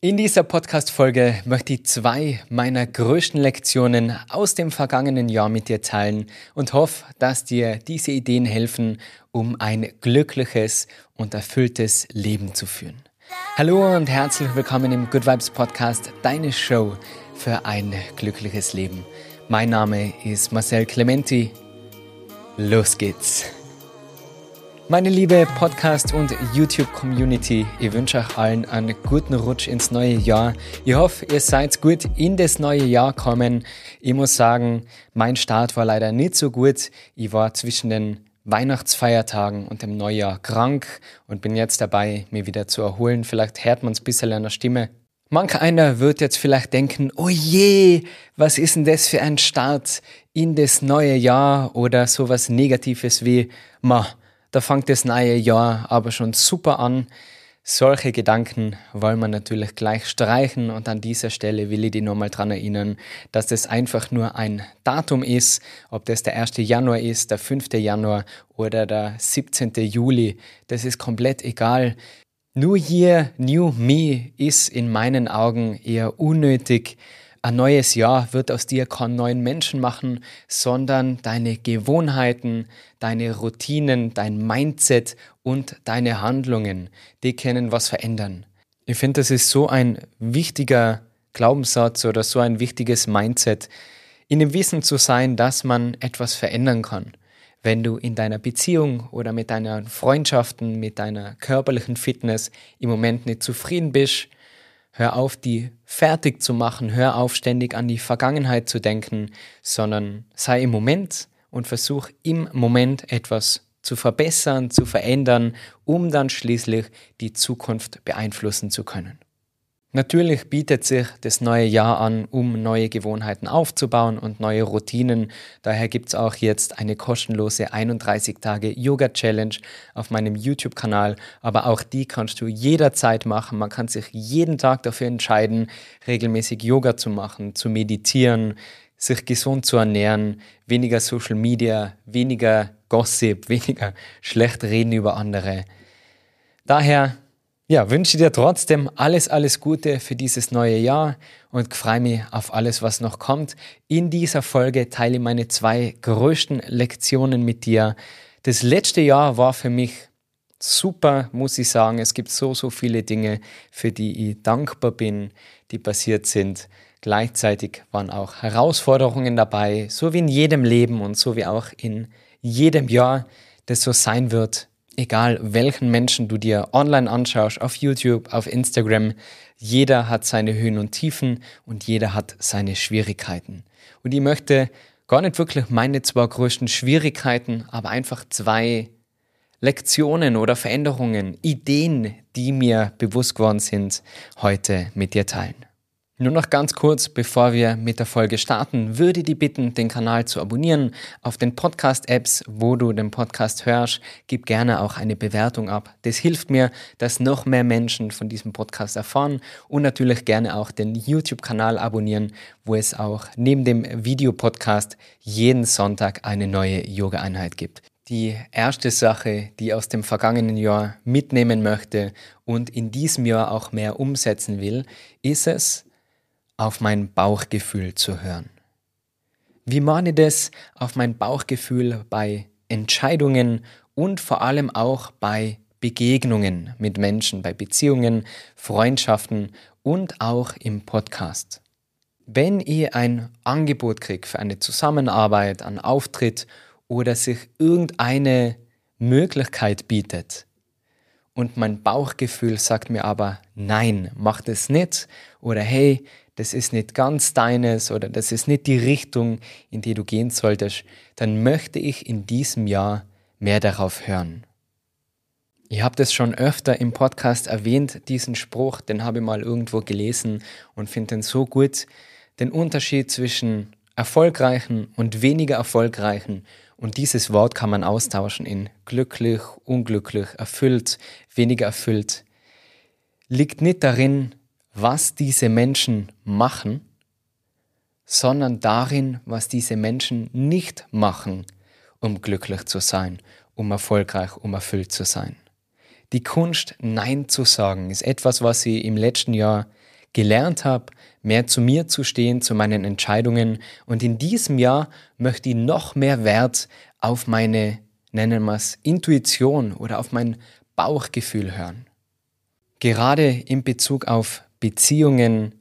In dieser Podcast-Folge möchte ich zwei meiner größten Lektionen aus dem vergangenen Jahr mit dir teilen und hoffe, dass dir diese Ideen helfen, um ein glückliches und erfülltes Leben zu führen. Hallo und herzlich willkommen im Good Vibes Podcast, deine Show für ein glückliches Leben. Mein Name ist Marcel Clementi. Los geht's! Meine liebe Podcast- und YouTube-Community, ich wünsche euch allen einen guten Rutsch ins neue Jahr. Ich hoffe, ihr seid gut in das neue Jahr kommen. Ich muss sagen, mein Start war leider nicht so gut. Ich war zwischen den Weihnachtsfeiertagen und dem Neujahr krank und bin jetzt dabei, mich wieder zu erholen. Vielleicht hört man es ein bisschen an der Stimme. Manch einer wird jetzt vielleicht denken, oh je, was ist denn das für ein Start in das neue Jahr oder sowas Negatives wie, ma, da fängt das neue Jahr aber schon super an. Solche Gedanken wollen wir natürlich gleich streichen und an dieser Stelle will ich dich nochmal daran erinnern, dass das einfach nur ein Datum ist, ob das der 1. Januar ist, der 5. Januar oder der 17. Juli, das ist komplett egal. New Year, New Me ist in meinen Augen eher unnötig. Ein neues Jahr wird aus dir keinen neuen Menschen machen, sondern deine Gewohnheiten, deine Routinen, dein Mindset und deine Handlungen, die können was verändern. Ich finde, das ist so ein wichtiger Glaubenssatz oder so ein wichtiges Mindset, in dem Wissen zu sein, dass man etwas verändern kann. Wenn du in deiner Beziehung oder mit deinen Freundschaften, mit deiner körperlichen Fitness im Moment nicht zufrieden bist, Hör auf, die fertig zu machen, hör auf, ständig an die Vergangenheit zu denken, sondern sei im Moment und versuch im Moment etwas zu verbessern, zu verändern, um dann schließlich die Zukunft beeinflussen zu können. Natürlich bietet sich das neue Jahr an, um neue Gewohnheiten aufzubauen und neue Routinen. Daher gibt es auch jetzt eine kostenlose 31 Tage Yoga Challenge auf meinem YouTube-Kanal. Aber auch die kannst du jederzeit machen. Man kann sich jeden Tag dafür entscheiden, regelmäßig Yoga zu machen, zu meditieren, sich gesund zu ernähren, weniger Social Media, weniger Gossip, weniger schlecht reden über andere. Daher ja, wünsche dir trotzdem alles, alles Gute für dieses neue Jahr und freue mich auf alles, was noch kommt. In dieser Folge teile ich meine zwei größten Lektionen mit dir. Das letzte Jahr war für mich super, muss ich sagen. Es gibt so, so viele Dinge, für die ich dankbar bin, die passiert sind. Gleichzeitig waren auch Herausforderungen dabei, so wie in jedem Leben und so wie auch in jedem Jahr, das so sein wird egal welchen Menschen du dir online anschaust, auf YouTube, auf Instagram, jeder hat seine Höhen und Tiefen und jeder hat seine Schwierigkeiten. Und ich möchte gar nicht wirklich meine zwei größten Schwierigkeiten, aber einfach zwei Lektionen oder Veränderungen, Ideen, die mir bewusst geworden sind, heute mit dir teilen. Nur noch ganz kurz, bevor wir mit der Folge starten, würde ich dich bitten, den Kanal zu abonnieren. Auf den Podcast-Apps, wo du den Podcast hörst, gib gerne auch eine Bewertung ab. Das hilft mir, dass noch mehr Menschen von diesem Podcast erfahren und natürlich gerne auch den YouTube-Kanal abonnieren, wo es auch neben dem Videopodcast jeden Sonntag eine neue Yoga-Einheit gibt. Die erste Sache, die ich aus dem vergangenen Jahr mitnehmen möchte und in diesem Jahr auch mehr umsetzen will, ist es, auf mein Bauchgefühl zu hören. Wie mahne das auf mein Bauchgefühl bei Entscheidungen und vor allem auch bei Begegnungen mit Menschen, bei Beziehungen, Freundschaften und auch im Podcast. Wenn ihr ein Angebot kriegt für eine Zusammenarbeit, einen Auftritt oder sich irgendeine Möglichkeit bietet und mein Bauchgefühl sagt mir aber, nein, mach das nicht oder hey, das ist nicht ganz deines oder das ist nicht die Richtung, in die du gehen solltest, dann möchte ich in diesem Jahr mehr darauf hören. Ich habe das schon öfter im Podcast erwähnt, diesen Spruch, den habe ich mal irgendwo gelesen und finde den so gut. Den Unterschied zwischen erfolgreichen und weniger erfolgreichen und dieses Wort kann man austauschen in glücklich, unglücklich, erfüllt, weniger erfüllt, liegt nicht darin, was diese Menschen machen, sondern darin, was diese Menschen nicht machen, um glücklich zu sein, um erfolgreich, um erfüllt zu sein. Die Kunst, Nein zu sagen, ist etwas, was ich im letzten Jahr gelernt habe, mehr zu mir zu stehen, zu meinen Entscheidungen. Und in diesem Jahr möchte ich noch mehr Wert auf meine, nennen wir es, Intuition oder auf mein Bauchgefühl hören. Gerade in Bezug auf Beziehungen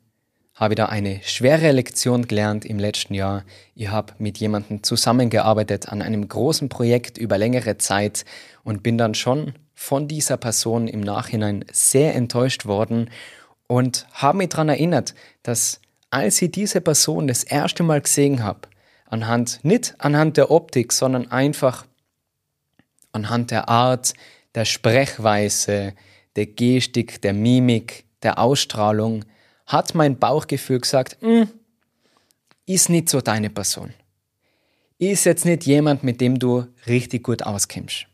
habe ich da eine schwere Lektion gelernt im letzten Jahr. Ich habe mit jemandem zusammengearbeitet an einem großen Projekt über längere Zeit und bin dann schon von dieser Person im Nachhinein sehr enttäuscht worden und habe mich daran erinnert, dass als ich diese Person das erste Mal gesehen habe, anhand, nicht anhand der Optik, sondern einfach anhand der Art, der Sprechweise, der Gestik, der Mimik, der Ausstrahlung, hat mein Bauchgefühl gesagt, hm, ist nicht so deine Person. Ist jetzt nicht jemand, mit dem du richtig gut auskimmst.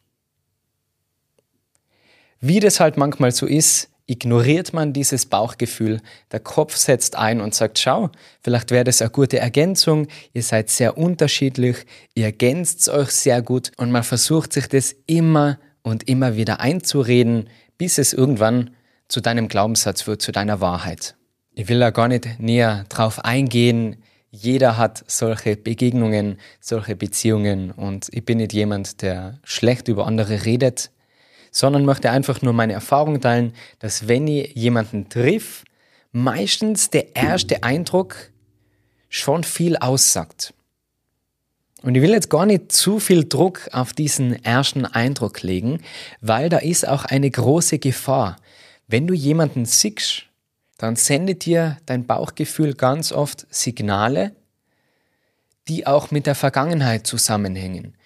Wie das halt manchmal so ist, ignoriert man dieses Bauchgefühl, der Kopf setzt ein und sagt, schau, vielleicht wäre das eine gute Ergänzung, ihr seid sehr unterschiedlich, ihr ergänzt euch sehr gut und man versucht sich das immer und immer wieder einzureden, bis es irgendwann zu deinem Glaubenssatz wird, zu deiner Wahrheit. Ich will da gar nicht näher drauf eingehen. Jeder hat solche Begegnungen, solche Beziehungen und ich bin nicht jemand, der schlecht über andere redet, sondern möchte einfach nur meine Erfahrung teilen, dass wenn ich jemanden triff, meistens der erste Eindruck schon viel aussagt. Und ich will jetzt gar nicht zu viel Druck auf diesen ersten Eindruck legen, weil da ist auch eine große Gefahr. Wenn du jemanden siehst, dann sendet dir dein Bauchgefühl ganz oft Signale, die auch mit der Vergangenheit zusammenhängen.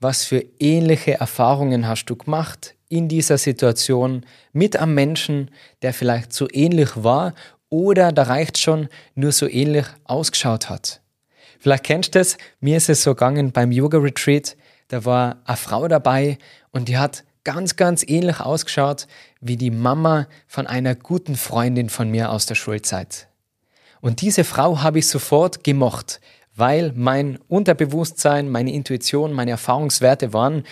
Was für ähnliche Erfahrungen hast du gemacht in dieser Situation mit einem Menschen, der vielleicht so ähnlich war oder da reicht schon nur so ähnlich ausgeschaut hat. Vielleicht kennst du es, mir ist es so gegangen beim Yoga Retreat, da war eine Frau dabei und die hat ganz, ganz ähnlich ausgeschaut wie die Mama von einer guten Freundin von mir aus der Schulzeit. Und diese Frau habe ich sofort gemocht, weil mein Unterbewusstsein, meine Intuition, meine Erfahrungswerte waren,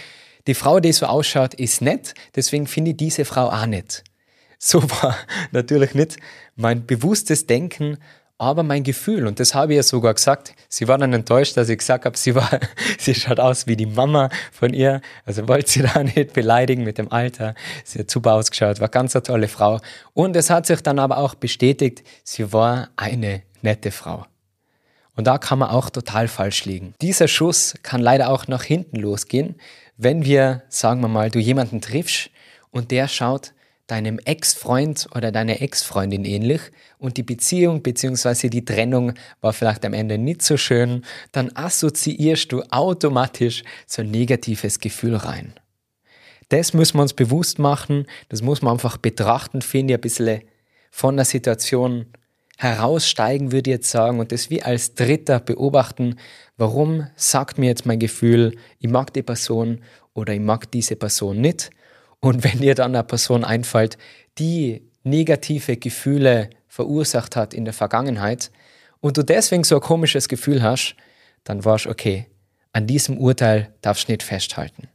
die Frau, die so ausschaut, ist nett, deswegen finde ich diese Frau auch nett. So war natürlich nicht mein bewusstes Denken, aber mein Gefühl, und das habe ich ja sogar gesagt, sie war dann enttäuscht, dass ich gesagt habe, sie, war, sie schaut aus wie die Mama von ihr, also wollte sie da nicht beleidigen mit dem Alter, sie hat super ausgeschaut, war ganz eine tolle Frau und es hat sich dann aber auch bestätigt, sie war eine nette Frau. Und da kann man auch total falsch liegen. Dieser Schuss kann leider auch nach hinten losgehen, wenn wir, sagen wir mal, du jemanden triffst und der schaut deinem Ex-Freund oder deiner Ex-Freundin ähnlich und die Beziehung bzw. die Trennung war vielleicht am Ende nicht so schön, dann assoziierst du automatisch so ein negatives Gefühl rein. Das müssen wir uns bewusst machen, das muss man einfach betrachten, finde ich, ein bisschen von der Situation heraussteigen, würde ich jetzt sagen, und das wie als Dritter beobachten, warum sagt mir jetzt mein Gefühl, ich mag die Person oder ich mag diese Person nicht und wenn dir dann eine Person einfällt, die negative Gefühle verursacht hat in der Vergangenheit und du deswegen so ein komisches Gefühl hast, dann warst okay, an diesem Urteil darfst du nicht festhalten.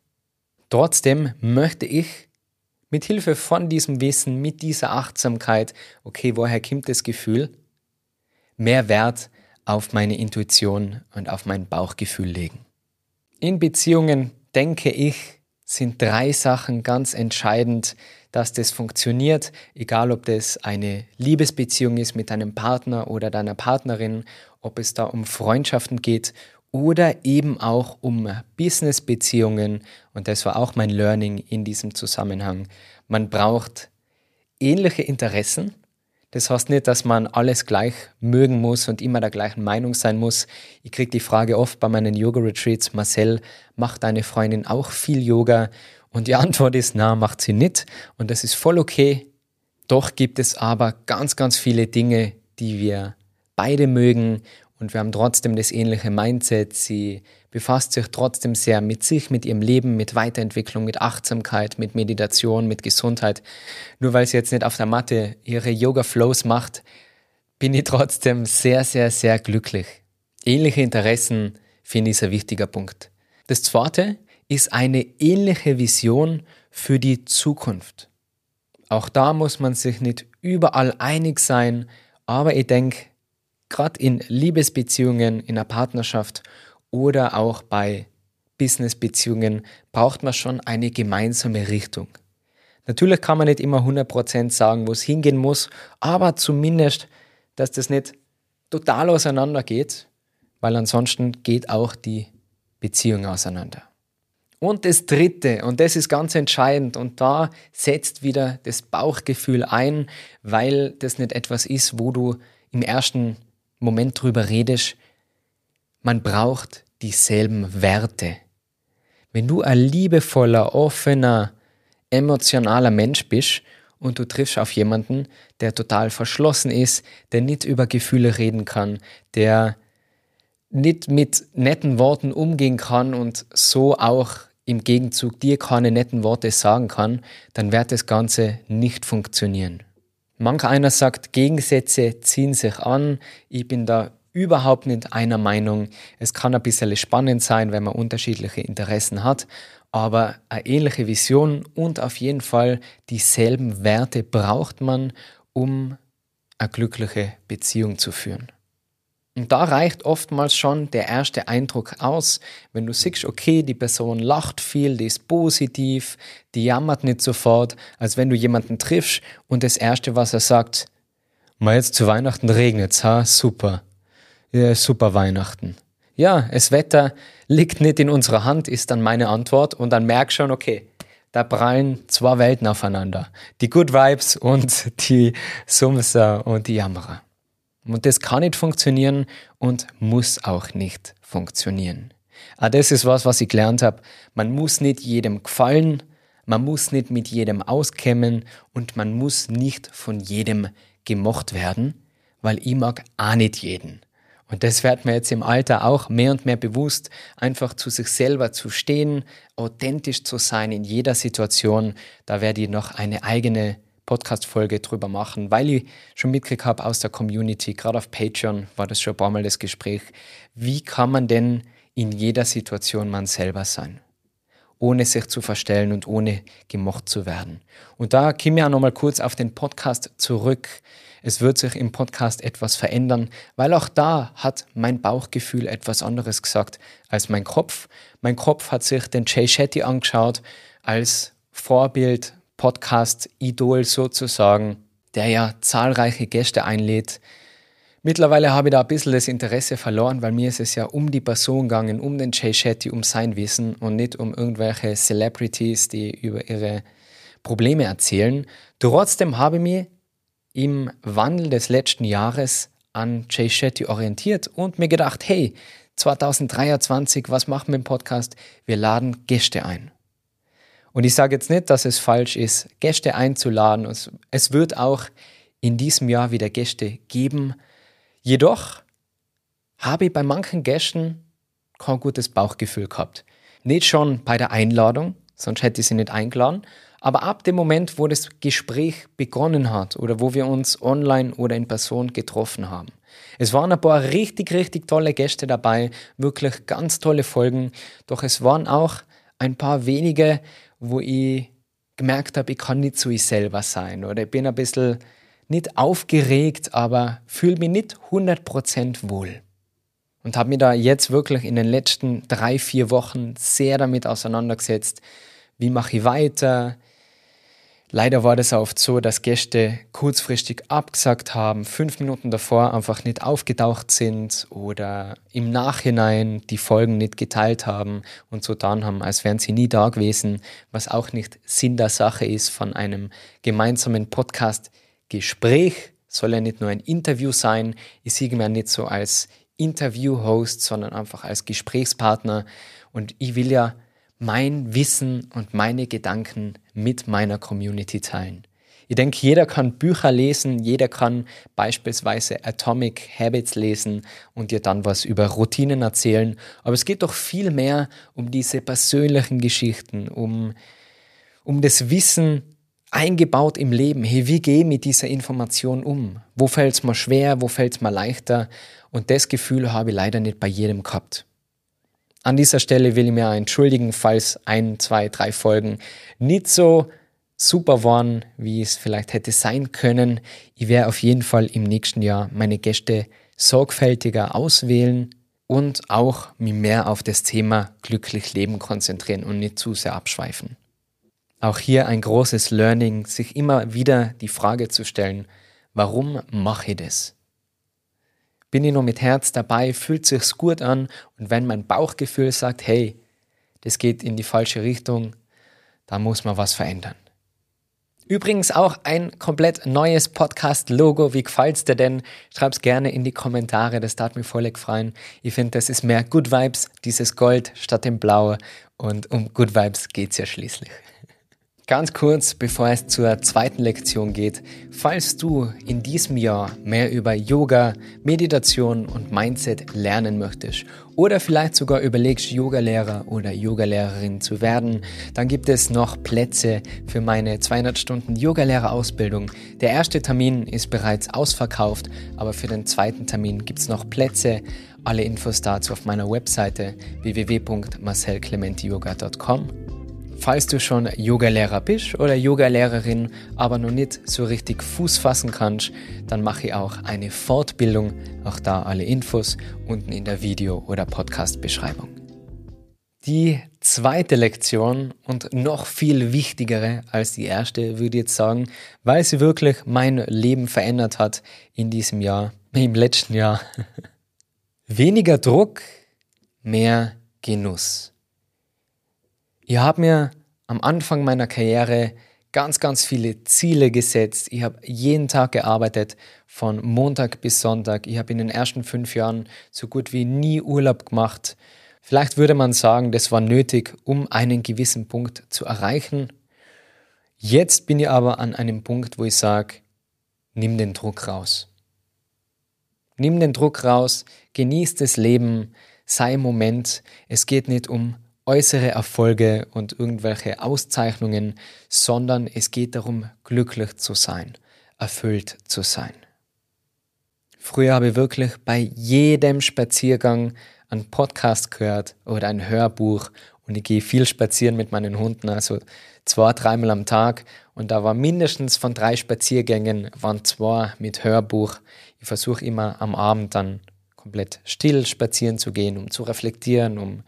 Trotzdem möchte ich mit Hilfe von diesem Wissen, mit dieser Achtsamkeit, okay, woher kommt das Gefühl, mehr Wert auf meine Intuition und auf mein Bauchgefühl legen. In Beziehungen denke ich, sind drei Sachen ganz entscheidend, dass das funktioniert, egal ob das eine Liebesbeziehung ist mit deinem Partner oder deiner Partnerin, ob es da um Freundschaften geht oder eben auch um Businessbeziehungen. Und das war auch mein Learning in diesem Zusammenhang. Man braucht ähnliche Interessen, das heißt nicht, dass man alles gleich mögen muss und immer der gleichen Meinung sein muss. Ich kriege die Frage oft bei meinen Yoga-Retreats, Marcel, macht deine Freundin auch viel Yoga? Und die Antwort ist, na, macht sie nicht. Und das ist voll okay. Doch gibt es aber ganz, ganz viele Dinge, die wir beide mögen und wir haben trotzdem das ähnliche Mindset. Sie befasst sich trotzdem sehr mit sich, mit ihrem Leben, mit Weiterentwicklung, mit Achtsamkeit, mit Meditation, mit Gesundheit. Nur weil sie jetzt nicht auf der Matte ihre Yoga-Flows macht, bin ich trotzdem sehr, sehr, sehr glücklich. Ähnliche Interessen finde ich ein wichtiger Punkt. Das zweite ist eine ähnliche Vision für die Zukunft. Auch da muss man sich nicht überall einig sein, aber ich denke, gerade in Liebesbeziehungen, in einer Partnerschaft oder auch bei Businessbeziehungen braucht man schon eine gemeinsame Richtung. Natürlich kann man nicht immer 100% sagen, wo es hingehen muss, aber zumindest, dass das nicht total auseinander geht, weil ansonsten geht auch die Beziehung auseinander. Und das Dritte, und das ist ganz entscheidend, und da setzt wieder das Bauchgefühl ein, weil das nicht etwas ist, wo du im ersten Moment drüber redest. Man braucht dieselben Werte. Wenn du ein liebevoller, offener, emotionaler Mensch bist und du triffst auf jemanden, der total verschlossen ist, der nicht über Gefühle reden kann, der nicht mit netten Worten umgehen kann und so auch im Gegenzug dir keine netten Worte sagen kann, dann wird das Ganze nicht funktionieren. Manch einer sagt, Gegensätze ziehen sich an. Ich bin da überhaupt nicht einer Meinung. Es kann ein bisschen spannend sein, wenn man unterschiedliche Interessen hat, aber eine ähnliche Vision und auf jeden Fall dieselben Werte braucht man, um eine glückliche Beziehung zu führen. Und da reicht oftmals schon der erste Eindruck aus, wenn du siehst, okay, die Person lacht viel, die ist positiv, die jammert nicht sofort, als wenn du jemanden triffst und das erste, was er sagt, mal jetzt zu Weihnachten regnet's, ha, super. Ja, super Weihnachten. Ja, das Wetter liegt nicht in unserer Hand, ist dann meine Antwort und dann merk schon, okay, da prallen zwei Welten aufeinander. Die Good Vibes und die Sumser und die Jammerer. Und das kann nicht funktionieren und muss auch nicht funktionieren. Aber das ist was, was ich gelernt habe. Man muss nicht jedem gefallen, man muss nicht mit jedem auskämmen und man muss nicht von jedem gemocht werden, weil ich mag auch nicht jeden. Und das wird mir jetzt im Alter auch mehr und mehr bewusst, einfach zu sich selber zu stehen, authentisch zu sein in jeder Situation. Da werde ich noch eine eigene Podcast-Folge drüber machen, weil ich schon mitgekriegt habe aus der Community, gerade auf Patreon war das schon ein paar Mal das Gespräch, wie kann man denn in jeder Situation man selber sein? ohne sich zu verstellen und ohne gemocht zu werden. Und da komme ich auch nochmal kurz auf den Podcast zurück. Es wird sich im Podcast etwas verändern, weil auch da hat mein Bauchgefühl etwas anderes gesagt als mein Kopf. Mein Kopf hat sich den Jay Shetty angeschaut als Vorbild, Podcast-Idol sozusagen, der ja zahlreiche Gäste einlädt. Mittlerweile habe ich da ein bisschen das Interesse verloren, weil mir ist es ja um die Person gegangen, um den Jay Shetty, um sein Wissen und nicht um irgendwelche Celebrities, die über ihre Probleme erzählen. Trotzdem habe ich mich im Wandel des letzten Jahres an Jay Shetty orientiert und mir gedacht, hey, 2023, was machen wir im Podcast? Wir laden Gäste ein. Und ich sage jetzt nicht, dass es falsch ist, Gäste einzuladen. Es wird auch in diesem Jahr wieder Gäste geben. Jedoch habe ich bei manchen Gästen kein gutes Bauchgefühl gehabt. Nicht schon bei der Einladung, sonst hätte ich sie nicht eingeladen, aber ab dem Moment, wo das Gespräch begonnen hat oder wo wir uns online oder in Person getroffen haben. Es waren ein paar richtig, richtig tolle Gäste dabei, wirklich ganz tolle Folgen, doch es waren auch ein paar wenige, wo ich gemerkt habe, ich kann nicht so ich selber sein oder ich bin ein bisschen nicht aufgeregt, aber fühle mich nicht 100% wohl. Und habe mich da jetzt wirklich in den letzten drei, vier Wochen sehr damit auseinandergesetzt, wie mache ich weiter, Leider war das oft so, dass Gäste kurzfristig abgesagt haben, fünf Minuten davor einfach nicht aufgetaucht sind oder im Nachhinein die Folgen nicht geteilt haben und so dann haben, als wären sie nie da gewesen, was auch nicht Sinn der Sache ist von einem gemeinsamen Podcast-Gespräch. Soll ja nicht nur ein Interview sein. Ich sehe mir nicht so als Interview-Host, sondern einfach als Gesprächspartner. Und ich will ja mein Wissen und meine Gedanken mit meiner Community teilen. Ich denke, jeder kann Bücher lesen, jeder kann beispielsweise Atomic Habits lesen und dir dann was über Routinen erzählen. Aber es geht doch viel mehr um diese persönlichen Geschichten, um, um das Wissen eingebaut im Leben. Hey, wie gehe ich mit dieser Information um? Wo fällt es mir schwer, wo fällt es mir leichter? Und das Gefühl habe ich leider nicht bei jedem gehabt. An dieser Stelle will ich mir entschuldigen, falls ein, zwei, drei Folgen nicht so super waren, wie es vielleicht hätte sein können. Ich werde auf jeden Fall im nächsten Jahr meine Gäste sorgfältiger auswählen und auch mich mehr auf das Thema glücklich leben konzentrieren und nicht zu sehr abschweifen. Auch hier ein großes Learning, sich immer wieder die Frage zu stellen, warum mache ich das? Bin ich nur mit Herz dabei, fühlt sich's gut an und wenn mein Bauchgefühl sagt, hey, das geht in die falsche Richtung, da muss man was verändern. Übrigens auch ein komplett neues Podcast-Logo. Wie gefällt's dir denn? Schreib's gerne in die Kommentare, das tat mir voll gefallen. Ich finde, das ist mehr Good Vibes, dieses Gold statt dem Blau. Und um Good Vibes geht's ja schließlich. Ganz kurz, bevor es zur zweiten Lektion geht, falls du in diesem Jahr mehr über Yoga, Meditation und Mindset lernen möchtest oder vielleicht sogar überlegst, Yogalehrer oder Yogalehrerin zu werden, dann gibt es noch Plätze für meine 200 Stunden Yogalehrerausbildung. Der erste Termin ist bereits ausverkauft, aber für den zweiten Termin gibt es noch Plätze. Alle Infos dazu auf meiner Webseite www.marcelclementiyoga.com. Falls du schon Yogalehrer bist oder Yogalehrerin, aber noch nicht so richtig Fuß fassen kannst, dann mache ich auch eine Fortbildung. Auch da alle Infos unten in der Video- oder Podcast-Beschreibung. Die zweite Lektion und noch viel wichtigere als die erste, würde ich jetzt sagen, weil sie wirklich mein Leben verändert hat in diesem Jahr, im letzten Jahr. Weniger Druck, mehr Genuss. Ich habe mir am Anfang meiner Karriere ganz, ganz viele Ziele gesetzt. Ich habe jeden Tag gearbeitet, von Montag bis Sonntag. Ich habe in den ersten fünf Jahren so gut wie nie Urlaub gemacht. Vielleicht würde man sagen, das war nötig, um einen gewissen Punkt zu erreichen. Jetzt bin ich aber an einem Punkt, wo ich sage, nimm den Druck raus. Nimm den Druck raus, genieß das Leben, sei im Moment. Es geht nicht um äußere Erfolge und irgendwelche Auszeichnungen, sondern es geht darum, glücklich zu sein, erfüllt zu sein. Früher habe ich wirklich bei jedem Spaziergang einen Podcast gehört oder ein Hörbuch und ich gehe viel spazieren mit meinen Hunden, also zwei, dreimal am Tag und da war mindestens von drei Spaziergängen waren zwei mit Hörbuch. Ich versuche immer am Abend dann komplett still spazieren zu gehen, um zu reflektieren, um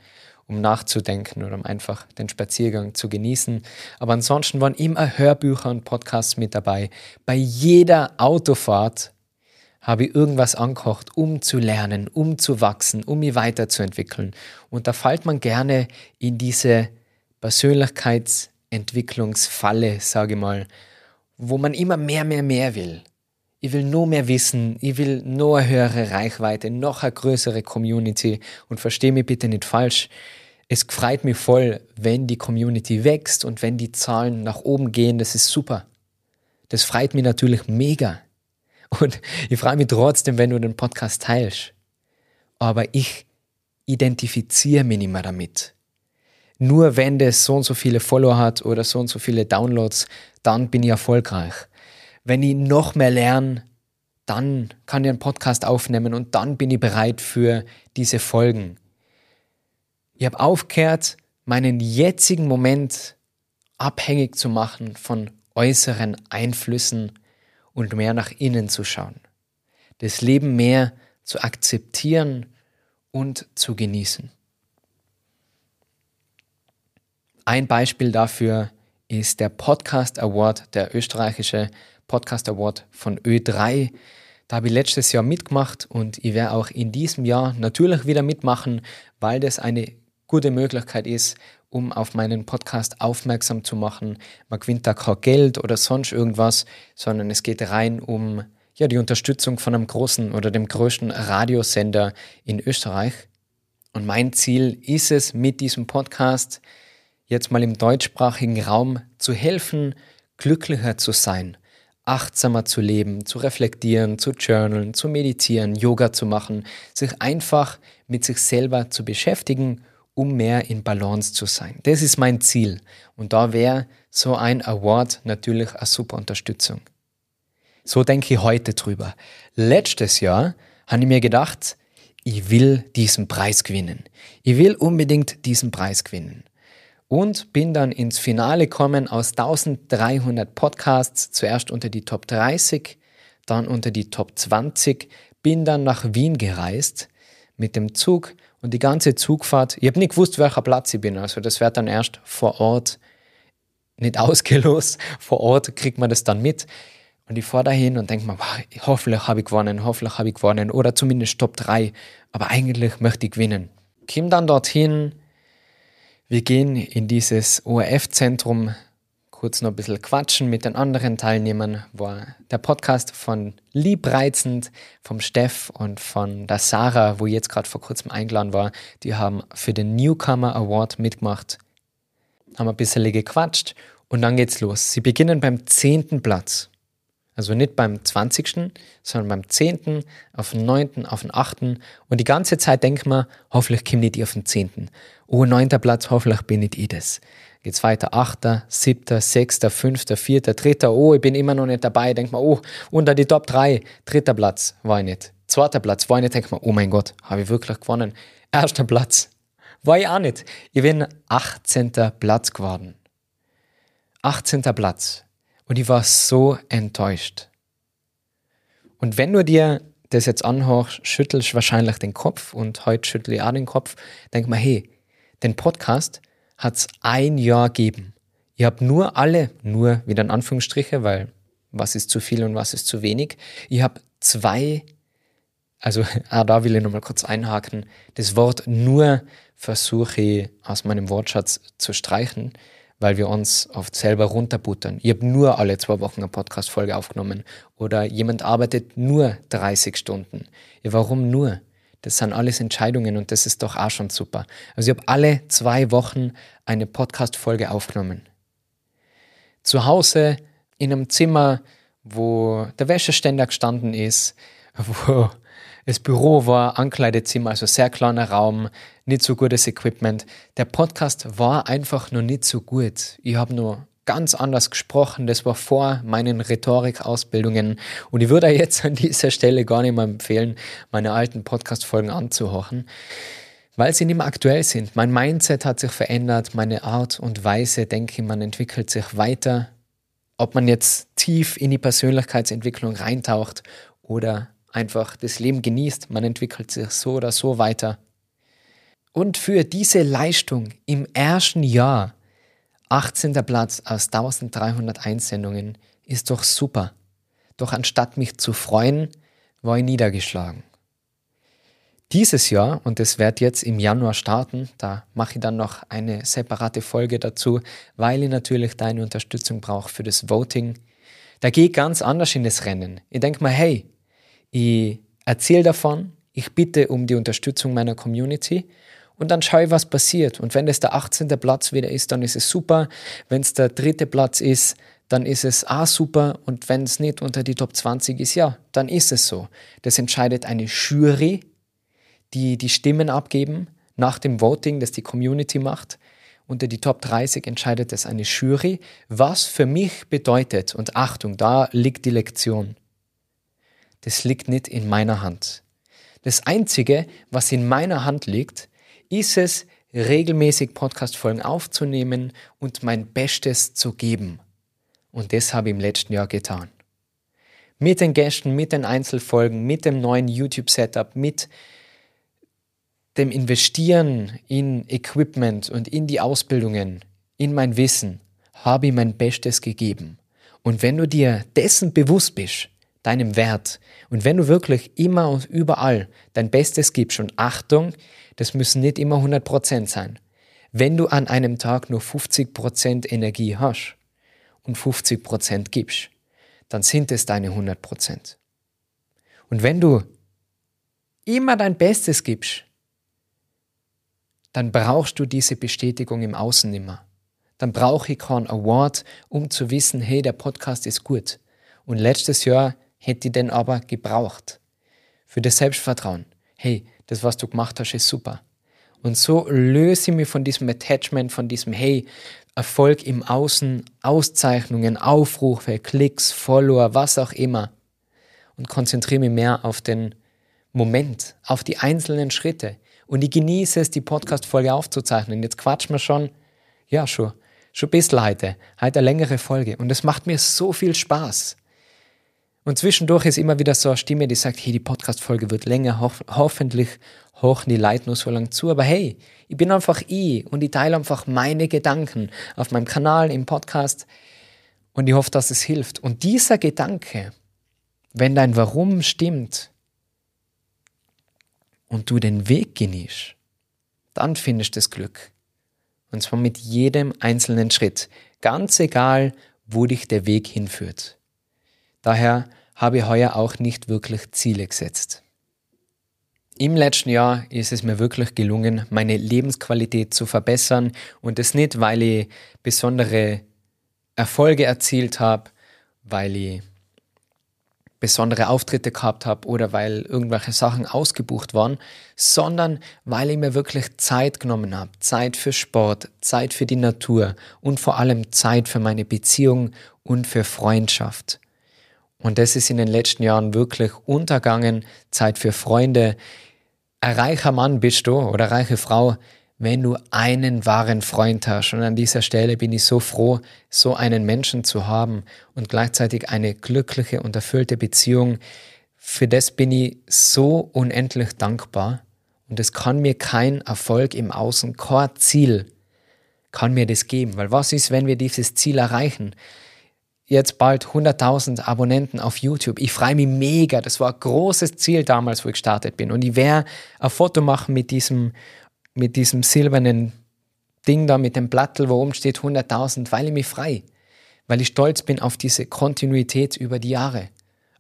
um nachzudenken oder um einfach den Spaziergang zu genießen. Aber ansonsten waren immer Hörbücher und Podcasts mit dabei. Bei jeder Autofahrt habe ich irgendwas ankocht, um zu lernen, um zu wachsen, um mich weiterzuentwickeln. Und da fällt man gerne in diese Persönlichkeitsentwicklungsfalle, sage ich mal, wo man immer mehr, mehr, mehr will. Ich will nur mehr wissen, ich will nur eine höhere Reichweite, noch eine größere Community und verstehe mich bitte nicht falsch. Es freut mich voll, wenn die Community wächst und wenn die Zahlen nach oben gehen, das ist super. Das freut mich natürlich mega. Und ich freue mich trotzdem, wenn du den Podcast teilst. Aber ich identifiziere mich nicht mehr damit. Nur wenn das so und so viele Follower hat oder so und so viele Downloads, dann bin ich erfolgreich wenn ich noch mehr lerne, dann kann ich einen Podcast aufnehmen und dann bin ich bereit für diese Folgen. Ich habe aufgehört, meinen jetzigen Moment abhängig zu machen von äußeren Einflüssen und mehr nach innen zu schauen. Das Leben mehr zu akzeptieren und zu genießen. Ein Beispiel dafür ist der Podcast Award, der österreichische Podcast Award von Ö3. Da habe ich letztes Jahr mitgemacht und ich werde auch in diesem Jahr natürlich wieder mitmachen, weil das eine gute Möglichkeit ist, um auf meinen Podcast aufmerksam zu machen. Man gewinnt da kein Geld oder sonst irgendwas, sondern es geht rein um ja, die Unterstützung von einem großen oder dem größten Radiosender in Österreich. Und mein Ziel ist es, mit diesem Podcast jetzt mal im deutschsprachigen Raum zu helfen, glücklicher zu sein, achtsamer zu leben, zu reflektieren, zu journalen, zu meditieren, Yoga zu machen, sich einfach mit sich selber zu beschäftigen, um mehr in Balance zu sein. Das ist mein Ziel. Und da wäre so ein Award natürlich eine super Unterstützung. So denke ich heute drüber. Letztes Jahr habe ich mir gedacht, ich will diesen Preis gewinnen. Ich will unbedingt diesen Preis gewinnen. und bin dann ins Finale gekommen aus 1300 Podcasts, zuerst unter die Top 30, dann unter die Top 20, bin dann nach Wien gereist mit dem Zug und die ganze Zugfahrt, ich habe nicht gewusst, welcher Platz ich bin, also das wird dann erst vor Ort nicht ausgelost, vor Ort kriegt man das dann mit. Und ich fahre dahin und denke mir, wow, hoffentlich habe ich gewonnen, hoffentlich habe ich gewonnen. Oder zumindest Top 3, aber eigentlich möchte ich gewinnen. Kim dann dorthin, wir gehen in dieses ORF-Zentrum, kurz noch ein bisschen quatschen mit den anderen Teilnehmern, war der Podcast von Liebreizend, vom Steff und von der Sarah, wo ich jetzt gerade vor kurzem eingeladen war. Die haben für den Newcomer Award mitgemacht, haben ein bisschen gequatscht und dann geht's los. Sie beginnen beim zehnten Platz. Also nicht beim 20., sondern beim 10., auf den 9., auf den 8. Und die ganze Zeit denkt man, hoffentlich komme nicht ich auf den 10. Oh, 9. Platz, hoffentlich bin nicht ich das. Geht's weiter, 8., 7., 6., 5., 4., 3., oh, ich bin immer noch nicht dabei. Denkt man, oh, unter die Top 3, dritter Platz, war ich nicht. Zweiter Platz, war ich nicht. Denkt man, oh mein Gott, habe ich wirklich gewonnen. Erster Platz, war ich auch nicht. Ich bin 18. Platz geworden. 18. Platz. Und ich war so enttäuscht. Und wenn du dir das jetzt anhörst, schüttelst wahrscheinlich den Kopf und heute schüttle ich auch den Kopf, denk mal, hey, den Podcast hat es ein Jahr gegeben. Ich habe nur alle, nur wieder in Anführungsstriche, weil was ist zu viel und was ist zu wenig. Ich habe zwei, also auch da will ich nochmal kurz einhaken, das Wort nur versuche ich aus meinem Wortschatz zu streichen, weil wir uns oft selber runterbuttern. Ich habe nur alle zwei Wochen eine Podcast-Folge aufgenommen oder jemand arbeitet nur 30 Stunden. Ja, warum nur? Das sind alles Entscheidungen und das ist doch auch schon super. Also ich habe alle zwei Wochen eine Podcast-Folge aufgenommen. Zu Hause in einem Zimmer, wo der Wäscheständer gestanden ist, wo das Büro war Ankleidezimmer, also sehr kleiner Raum, nicht so gutes Equipment. Der Podcast war einfach noch nicht so gut. Ich habe nur ganz anders gesprochen. Das war vor meinen Rhetorikausbildungen. Und ich würde jetzt an dieser Stelle gar nicht mehr empfehlen, meine alten Podcast-Folgen anzuhören, weil sie nicht mehr aktuell sind. Mein Mindset hat sich verändert, meine Art und Weise, denke ich, man entwickelt sich weiter. Ob man jetzt tief in die Persönlichkeitsentwicklung reintaucht oder einfach das Leben genießt. Man entwickelt sich so oder so weiter. Und für diese Leistung im ersten Jahr 18. Platz aus 1300 Einsendungen ist doch super. Doch anstatt mich zu freuen, war ich niedergeschlagen. Dieses Jahr, und das wird jetzt im Januar starten, da mache ich dann noch eine separate Folge dazu, weil ich natürlich deine Unterstützung brauche für das Voting. Da gehe ich ganz anders in das Rennen. Ich denke mal, hey, ich erzähle davon, ich bitte um die Unterstützung meiner Community und dann schaue ich, was passiert. Und wenn es der 18. Platz wieder ist, dann ist es super. Wenn es der dritte Platz ist, dann ist es auch super. Und wenn es nicht unter die Top 20 ist, ja, dann ist es so. Das entscheidet eine Jury, die die Stimmen abgeben nach dem Voting, das die Community macht. Unter die Top 30 entscheidet es eine Jury, was für mich bedeutet, und Achtung, da liegt die Lektion das liegt nicht in meiner Hand. Das Einzige, was in meiner Hand liegt, ist es, regelmäßig Podcast-Folgen aufzunehmen und mein Bestes zu geben. Und das habe ich im letzten Jahr getan. Mit den Gästen, mit den Einzelfolgen, mit dem neuen YouTube-Setup, mit dem Investieren in Equipment und in die Ausbildungen, in mein Wissen, habe ich mein Bestes gegeben. Und wenn du dir dessen bewusst bist, deinem Wert. Und wenn du wirklich immer und überall dein Bestes gibst, und Achtung, das müssen nicht immer 100% sein. Wenn du an einem Tag nur 50% Energie hast und 50% gibst, dann sind es deine 100%. Und wenn du immer dein Bestes gibst, dann brauchst du diese Bestätigung im Außen immer. Dann brauche ich keinen Award, um zu wissen, hey, der Podcast ist gut. Und letztes Jahr hätte ich denn aber gebraucht. Für das Selbstvertrauen. Hey, das, was du gemacht hast, ist super. Und so löse ich mich von diesem Attachment, von diesem Hey, Erfolg im Außen, Auszeichnungen, Aufrufe, Klicks, Follower, was auch immer. Und konzentriere mich mehr auf den Moment, auf die einzelnen Schritte. Und ich genieße es, die Podcast-Folge aufzuzeichnen. Jetzt quatschen wir schon ja, schon, schon ein bisschen heute. Heute eine längere Folge. Und es macht mir so viel Spaß. Und zwischendurch ist immer wieder so eine Stimme, die sagt, hey, die Podcast-Folge wird länger, ho hoffentlich hochen die Leute nur so lang zu. Aber hey, ich bin einfach ich und ich teile einfach meine Gedanken auf meinem Kanal, im Podcast. Und ich hoffe, dass es hilft. Und dieser Gedanke, wenn dein Warum stimmt und du den Weg genießt, dann findest du das Glück. Und zwar mit jedem einzelnen Schritt. Ganz egal, wo dich der Weg hinführt. Daher habe ich heuer auch nicht wirklich Ziele gesetzt. Im letzten Jahr ist es mir wirklich gelungen, meine Lebensqualität zu verbessern und das nicht, weil ich besondere Erfolge erzielt habe, weil ich besondere Auftritte gehabt habe oder weil irgendwelche Sachen ausgebucht waren, sondern weil ich mir wirklich Zeit genommen habe. Zeit für Sport, Zeit für die Natur und vor allem Zeit für meine Beziehung und für Freundschaft. Und das ist in den letzten Jahren wirklich untergangen. Zeit für Freunde. Ein reicher Mann bist du oder reiche Frau, wenn du einen wahren Freund hast. Und an dieser Stelle bin ich so froh, so einen Menschen zu haben und gleichzeitig eine glückliche und erfüllte Beziehung. Für das bin ich so unendlich dankbar. Und es kann mir kein Erfolg im Außen, kein Ziel kann mir das geben. Weil was ist, wenn wir dieses Ziel erreichen? Jetzt bald 100.000 Abonnenten auf YouTube. Ich freue mich mega. Das war ein großes Ziel damals, wo ich gestartet bin. Und ich werde ein Foto machen mit diesem mit diesem silbernen Ding da, mit dem Plattel, wo oben steht 100.000, weil ich mich frei, weil ich stolz bin auf diese Kontinuität über die Jahre.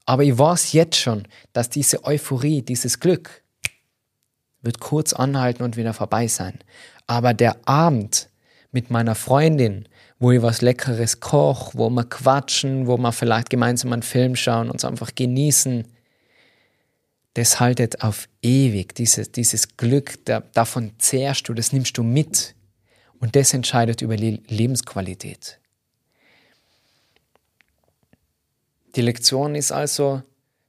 Aber ich weiß jetzt schon, dass diese Euphorie, dieses Glück wird kurz anhalten und wieder vorbei sein. Aber der Abend mit meiner Freundin, wo ich was Leckeres koche, wo wir quatschen, wo wir vielleicht gemeinsam einen Film schauen, uns einfach genießen, das haltet auf ewig. Dieses, dieses Glück, da, davon zehrst du, das nimmst du mit. Und das entscheidet über die Lebensqualität. Die Lektion ist also,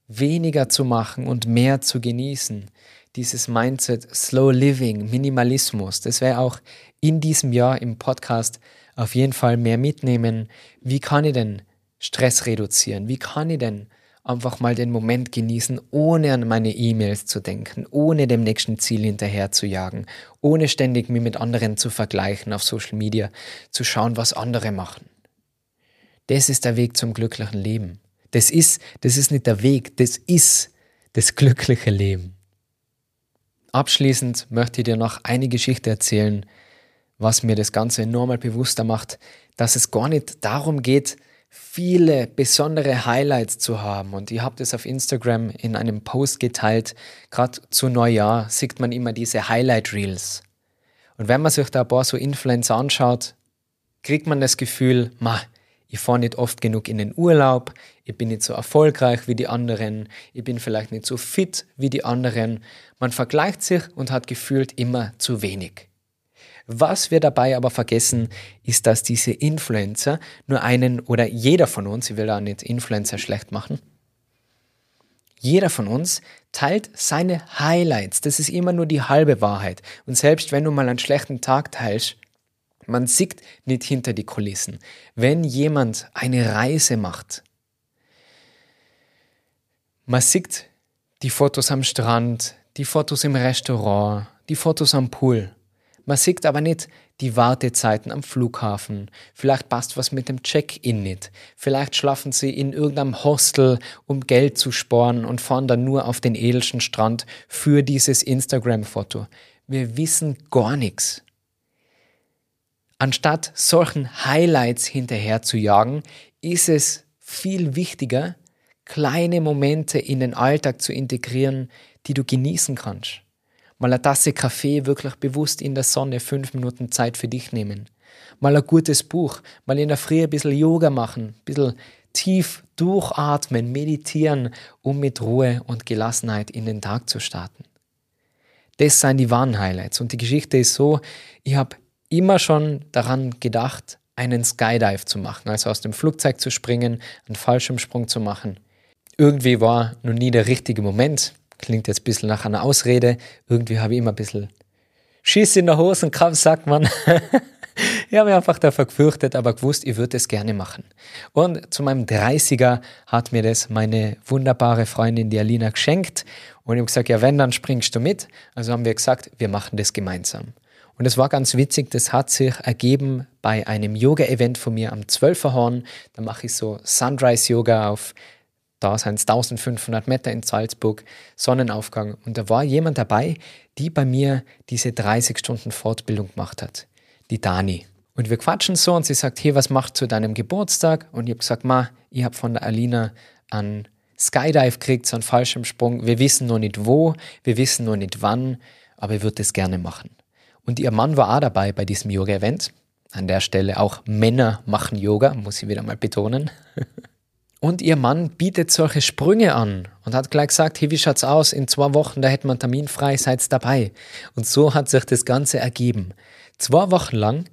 weniger zu machen und mehr zu genießen. Dieses Mindset, Slow Living, Minimalismus, das wäre auch in diesem Jahr im Podcast auf jeden Fall mehr mitnehmen. Wie kann ich denn Stress reduzieren? Wie kann ich denn einfach mal den Moment genießen, ohne an meine E-Mails zu denken, ohne dem nächsten Ziel hinterher zu jagen, ohne ständig mich mit anderen zu vergleichen auf Social Media, zu schauen, was andere machen. Das ist der Weg zum glücklichen Leben. Das ist, das ist nicht der Weg, das ist das glückliche Leben. Abschließend möchte ich dir noch eine Geschichte erzählen, was mir das Ganze enorm bewusster macht, dass es gar nicht darum geht, viele besondere Highlights zu haben. Und ich habe das auf Instagram in einem Post geteilt. Gerade zu Neujahr sieht man immer diese Highlight Reels. Und wenn man sich da ein paar so Influencer anschaut, kriegt man das Gefühl, ma, ich fahre nicht oft genug in den Urlaub, ich bin nicht so erfolgreich wie die anderen, ich bin vielleicht nicht so fit wie die anderen. Man vergleicht sich und hat gefühlt immer zu wenig. Was wir dabei aber vergessen, ist, dass diese Influencer nur einen oder jeder von uns, ich will da nicht Influencer schlecht machen, jeder von uns teilt seine Highlights. Das ist immer nur die halbe Wahrheit. Und selbst wenn du mal einen schlechten Tag teilst, man sieht nicht hinter die Kulissen. Wenn jemand eine Reise macht, man sieht die Fotos am Strand, die Fotos im Restaurant, die Fotos am Pool. Man sieht aber nicht die Wartezeiten am Flughafen. Vielleicht passt was mit dem Check-in nicht. Vielleicht schlafen sie in irgendeinem Hostel, um Geld zu sparen und fahren dann nur auf den edelsten Strand für dieses Instagram-Foto. Wir wissen gar nichts. Anstatt solchen Highlights hinterher zu jagen, ist es viel wichtiger, kleine Momente in den Alltag zu integrieren, die du genießen kannst mal eine Tasse Kaffee wirklich bewusst in der Sonne fünf Minuten Zeit für dich nehmen. Mal ein gutes Buch, mal in der Früh ein bisschen Yoga machen, ein bisschen tief durchatmen, meditieren, um mit Ruhe und Gelassenheit in den Tag zu starten. Das sind die wahren Highlights. Und die Geschichte ist so, ich habe immer schon daran gedacht, einen Skydive zu machen, also aus dem Flugzeug zu springen, einen Fallschirmsprung zu machen. Irgendwie war noch nie der richtige Moment. Klingt jetzt ein bisschen nach einer Ausrede. Irgendwie habe ich immer ein bisschen Schiss in der Hose und Kraft, sagt man. ich habe mich einfach davor gefürchtet, aber gewusst, ich würde es gerne machen. Und zu meinem 30er hat mir das meine wunderbare Freundin, die Alina, geschenkt. Und ich habe gesagt, ja, wenn, dann springst du mit. Also haben wir gesagt, wir machen das gemeinsam. Und es war ganz witzig, das hat sich ergeben bei einem Yoga-Event von mir am 12er Horn. Da mache ich so Sunrise-Yoga auf, da sind es 1500 Meter in Salzburg, Sonnenaufgang. Und da war jemand dabei, die bei mir diese 30 Stunden Fortbildung gemacht hat. Die Dani. Und wir quatschen so und sie sagt, hey, was macht zu deinem Geburtstag? Und ich habe gesagt, ma, ich habe von der Alina einen Skydive gekriegt, so einen Fallschirmsprung. Wir wissen noch nicht wo, wir wissen noch nicht wann, aber ich würde das gerne machen. Und ihr Mann war auch dabei bei diesem Yoga-Event. An der Stelle auch Männer machen Yoga, muss ich wieder mal betonen. Und ihr Mann bietet solche Sprünge an und hat gleich gesagt, hey, wie schaut's aus? In zwei Wochen, da hätten wir einen Termin frei, seid dabei. Und so hat sich das Ganze ergeben. Zwei Wochen lang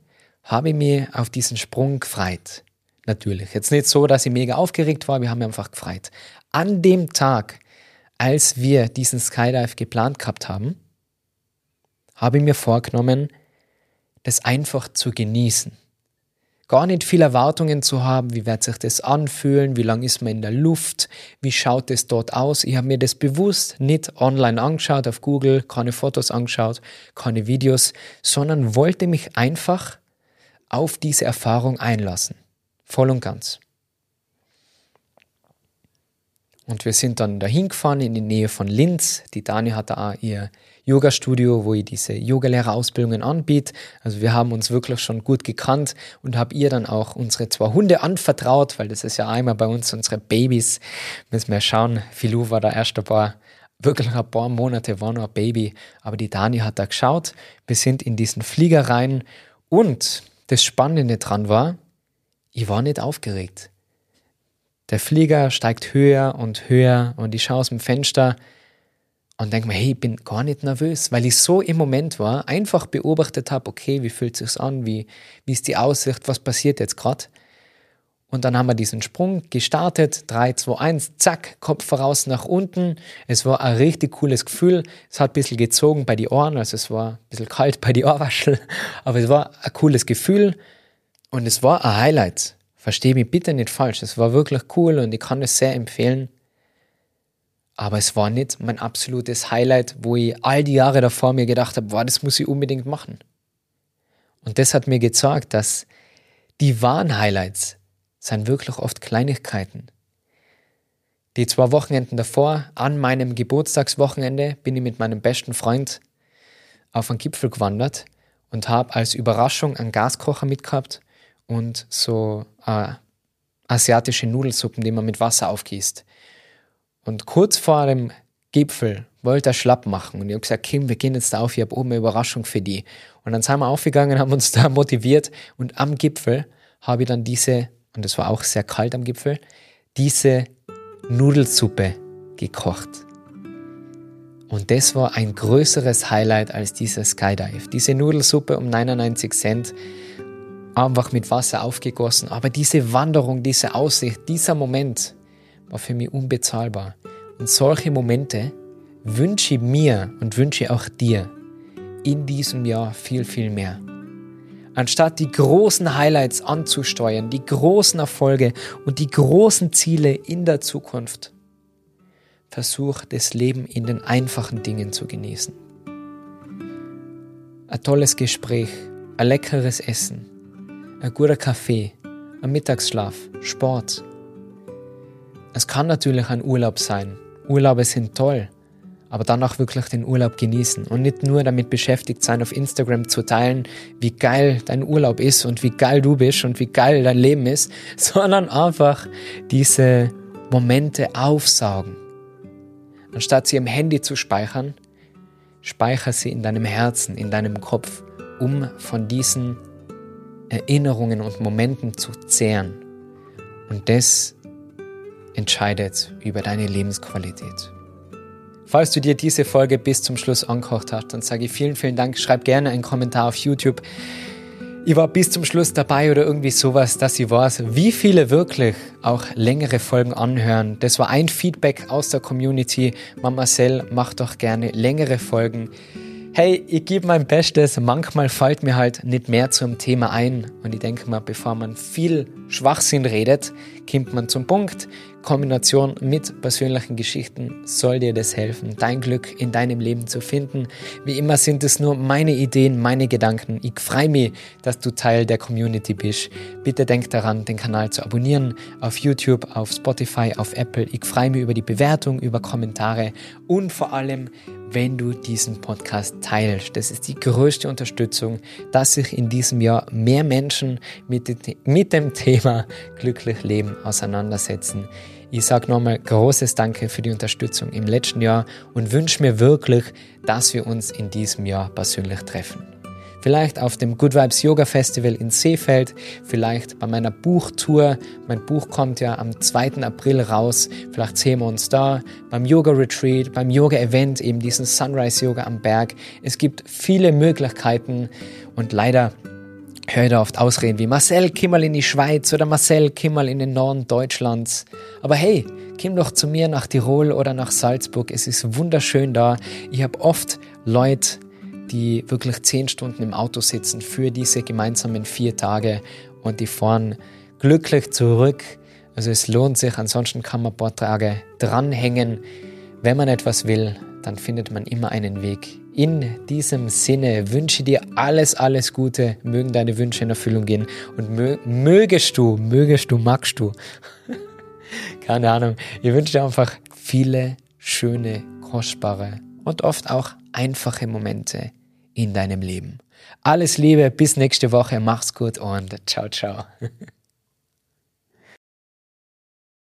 habe ich mich auf diesen Sprung gefreut. Natürlich. Jetzt nicht so, dass ich mega aufgeregt war, wir haben mich einfach gefreut. An dem Tag, als wir diesen Skydive geplant gehabt haben, habe ich mir vorgenommen, das einfach zu genießen. Gar nicht viele Erwartungen zu haben, wie wird sich das anfühlen, wie lange ist man in der Luft, wie schaut es dort aus. Ich habe mir das bewusst nicht online angeschaut, auf Google, keine Fotos angeschaut, keine Videos, sondern wollte mich einfach auf diese Erfahrung einlassen. Voll und ganz. Und wir sind dann dahin gefahren in die Nähe von Linz. Die Dani hatte auch ihr Yoga-Studio, wo ich diese Yogalehrerausbildungen anbiete. Also wir haben uns wirklich schon gut gekannt und habe ihr dann auch unsere zwei Hunde anvertraut, weil das ist ja einmal bei uns unsere Babys. Müssen wir schauen. Filou war da erst ein paar, wirklich ein paar Monate, war noch ein Baby. Aber die Dani hat da geschaut. Wir sind in diesen Flieger rein und das Spannende dran war, ich war nicht aufgeregt. Der Flieger steigt höher und höher und ich schaue aus dem Fenster und denke mir, hey, ich bin gar nicht nervös, weil ich so im Moment war, einfach beobachtet habe, okay, wie fühlt es an, wie, wie ist die Aussicht, was passiert jetzt gerade. Und dann haben wir diesen Sprung gestartet, 3, 2, 1, zack, Kopf voraus nach unten. Es war ein richtig cooles Gefühl. Es hat ein bisschen gezogen bei die Ohren, also es war ein bisschen kalt bei die Ohrwaschel, aber es war ein cooles Gefühl und es war ein Highlight. Verstehe mich bitte nicht falsch, es war wirklich cool und ich kann es sehr empfehlen. Aber es war nicht mein absolutes Highlight, wo ich all die Jahre davor mir gedacht habe, boah, das muss ich unbedingt machen. Und das hat mir gezeigt, dass die wahren Highlights sind wirklich oft Kleinigkeiten. Die zwei Wochenenden davor, an meinem Geburtstagswochenende, bin ich mit meinem besten Freund auf einen Gipfel gewandert und habe als Überraschung einen Gaskocher mitgehabt und so äh, asiatische Nudelsuppen, die man mit Wasser aufgießt. Und kurz vor dem Gipfel wollte er schlapp machen. Und ich habe gesagt, Kim, wir gehen jetzt da auf, ich habe oben eine Überraschung für die. Und dann sind wir aufgegangen, haben uns da motiviert. Und am Gipfel habe ich dann diese, und es war auch sehr kalt am Gipfel, diese Nudelsuppe gekocht. Und das war ein größeres Highlight als dieser Skydive. Diese Nudelsuppe um 99 Cent, einfach mit Wasser aufgegossen. Aber diese Wanderung, diese Aussicht, dieser Moment, war für mich unbezahlbar. Und solche Momente wünsche ich mir und wünsche auch dir in diesem Jahr viel, viel mehr. Anstatt die großen Highlights anzusteuern, die großen Erfolge und die großen Ziele in der Zukunft, versuch das Leben in den einfachen Dingen zu genießen. Ein tolles Gespräch, ein leckeres Essen, ein guter Kaffee, ein Mittagsschlaf, Sport, es kann natürlich ein Urlaub sein. Urlaube sind toll, aber dann auch wirklich den Urlaub genießen und nicht nur damit beschäftigt sein, auf Instagram zu teilen, wie geil dein Urlaub ist und wie geil du bist und wie geil dein Leben ist, sondern einfach diese Momente aufsaugen. Anstatt sie im Handy zu speichern, speicher sie in deinem Herzen, in deinem Kopf, um von diesen Erinnerungen und Momenten zu zehren. Und das entscheidet über deine Lebensqualität. Falls du dir diese Folge bis zum Schluss angekocht hast, dann sage ich vielen, vielen Dank. Schreib gerne einen Kommentar auf YouTube. Ich war bis zum Schluss dabei oder irgendwie sowas, dass ich weiß, wie viele wirklich auch längere Folgen anhören. Das war ein Feedback aus der Community. Mama Marcel, mach doch gerne längere Folgen. Hey, ich gebe mein Bestes. Manchmal fällt mir halt nicht mehr zum Thema ein. Und ich denke mal, bevor man viel Schwachsinn redet, kommt man zum Punkt. Kombination mit persönlichen Geschichten soll dir das helfen, dein Glück in deinem Leben zu finden. Wie immer sind es nur meine Ideen, meine Gedanken. Ich freue mich, dass du Teil der Community bist. Bitte denk daran, den Kanal zu abonnieren auf YouTube, auf Spotify, auf Apple. Ich freue mich über die Bewertung, über Kommentare und vor allem, wenn du diesen Podcast teilst. Das ist die größte Unterstützung, dass sich in diesem Jahr mehr Menschen mit, mit dem Thema glücklich leben auseinandersetzen. Ich sage nochmal großes Danke für die Unterstützung im letzten Jahr und wünsche mir wirklich, dass wir uns in diesem Jahr persönlich treffen. Vielleicht auf dem Good Vibes Yoga Festival in Seefeld, vielleicht bei meiner Buchtour. Mein Buch kommt ja am 2. April raus. Vielleicht sehen wir uns da. Beim Yoga Retreat, beim Yoga Event, eben diesen Sunrise Yoga am Berg. Es gibt viele Möglichkeiten und leider höre da oft Ausreden wie Marcel, komm mal in die Schweiz oder Marcel, komm mal in den Norden Deutschlands. Aber hey, komm doch zu mir nach Tirol oder nach Salzburg. Es ist wunderschön da. Ich habe oft Leute die wirklich zehn Stunden im Auto sitzen für diese gemeinsamen vier Tage und die fahren glücklich zurück. Also es lohnt sich, ansonsten kann man ein paar Tage dranhängen. Wenn man etwas will, dann findet man immer einen Weg. In diesem Sinne wünsche dir alles, alles Gute, mögen deine Wünsche in Erfüllung gehen. Und mö mögest du, mögest du, magst du, keine Ahnung, ich wünsche dir einfach viele schöne, kostbare und oft auch einfache Momente in deinem Leben. Alles Liebe, bis nächste Woche, mach's gut und ciao, ciao.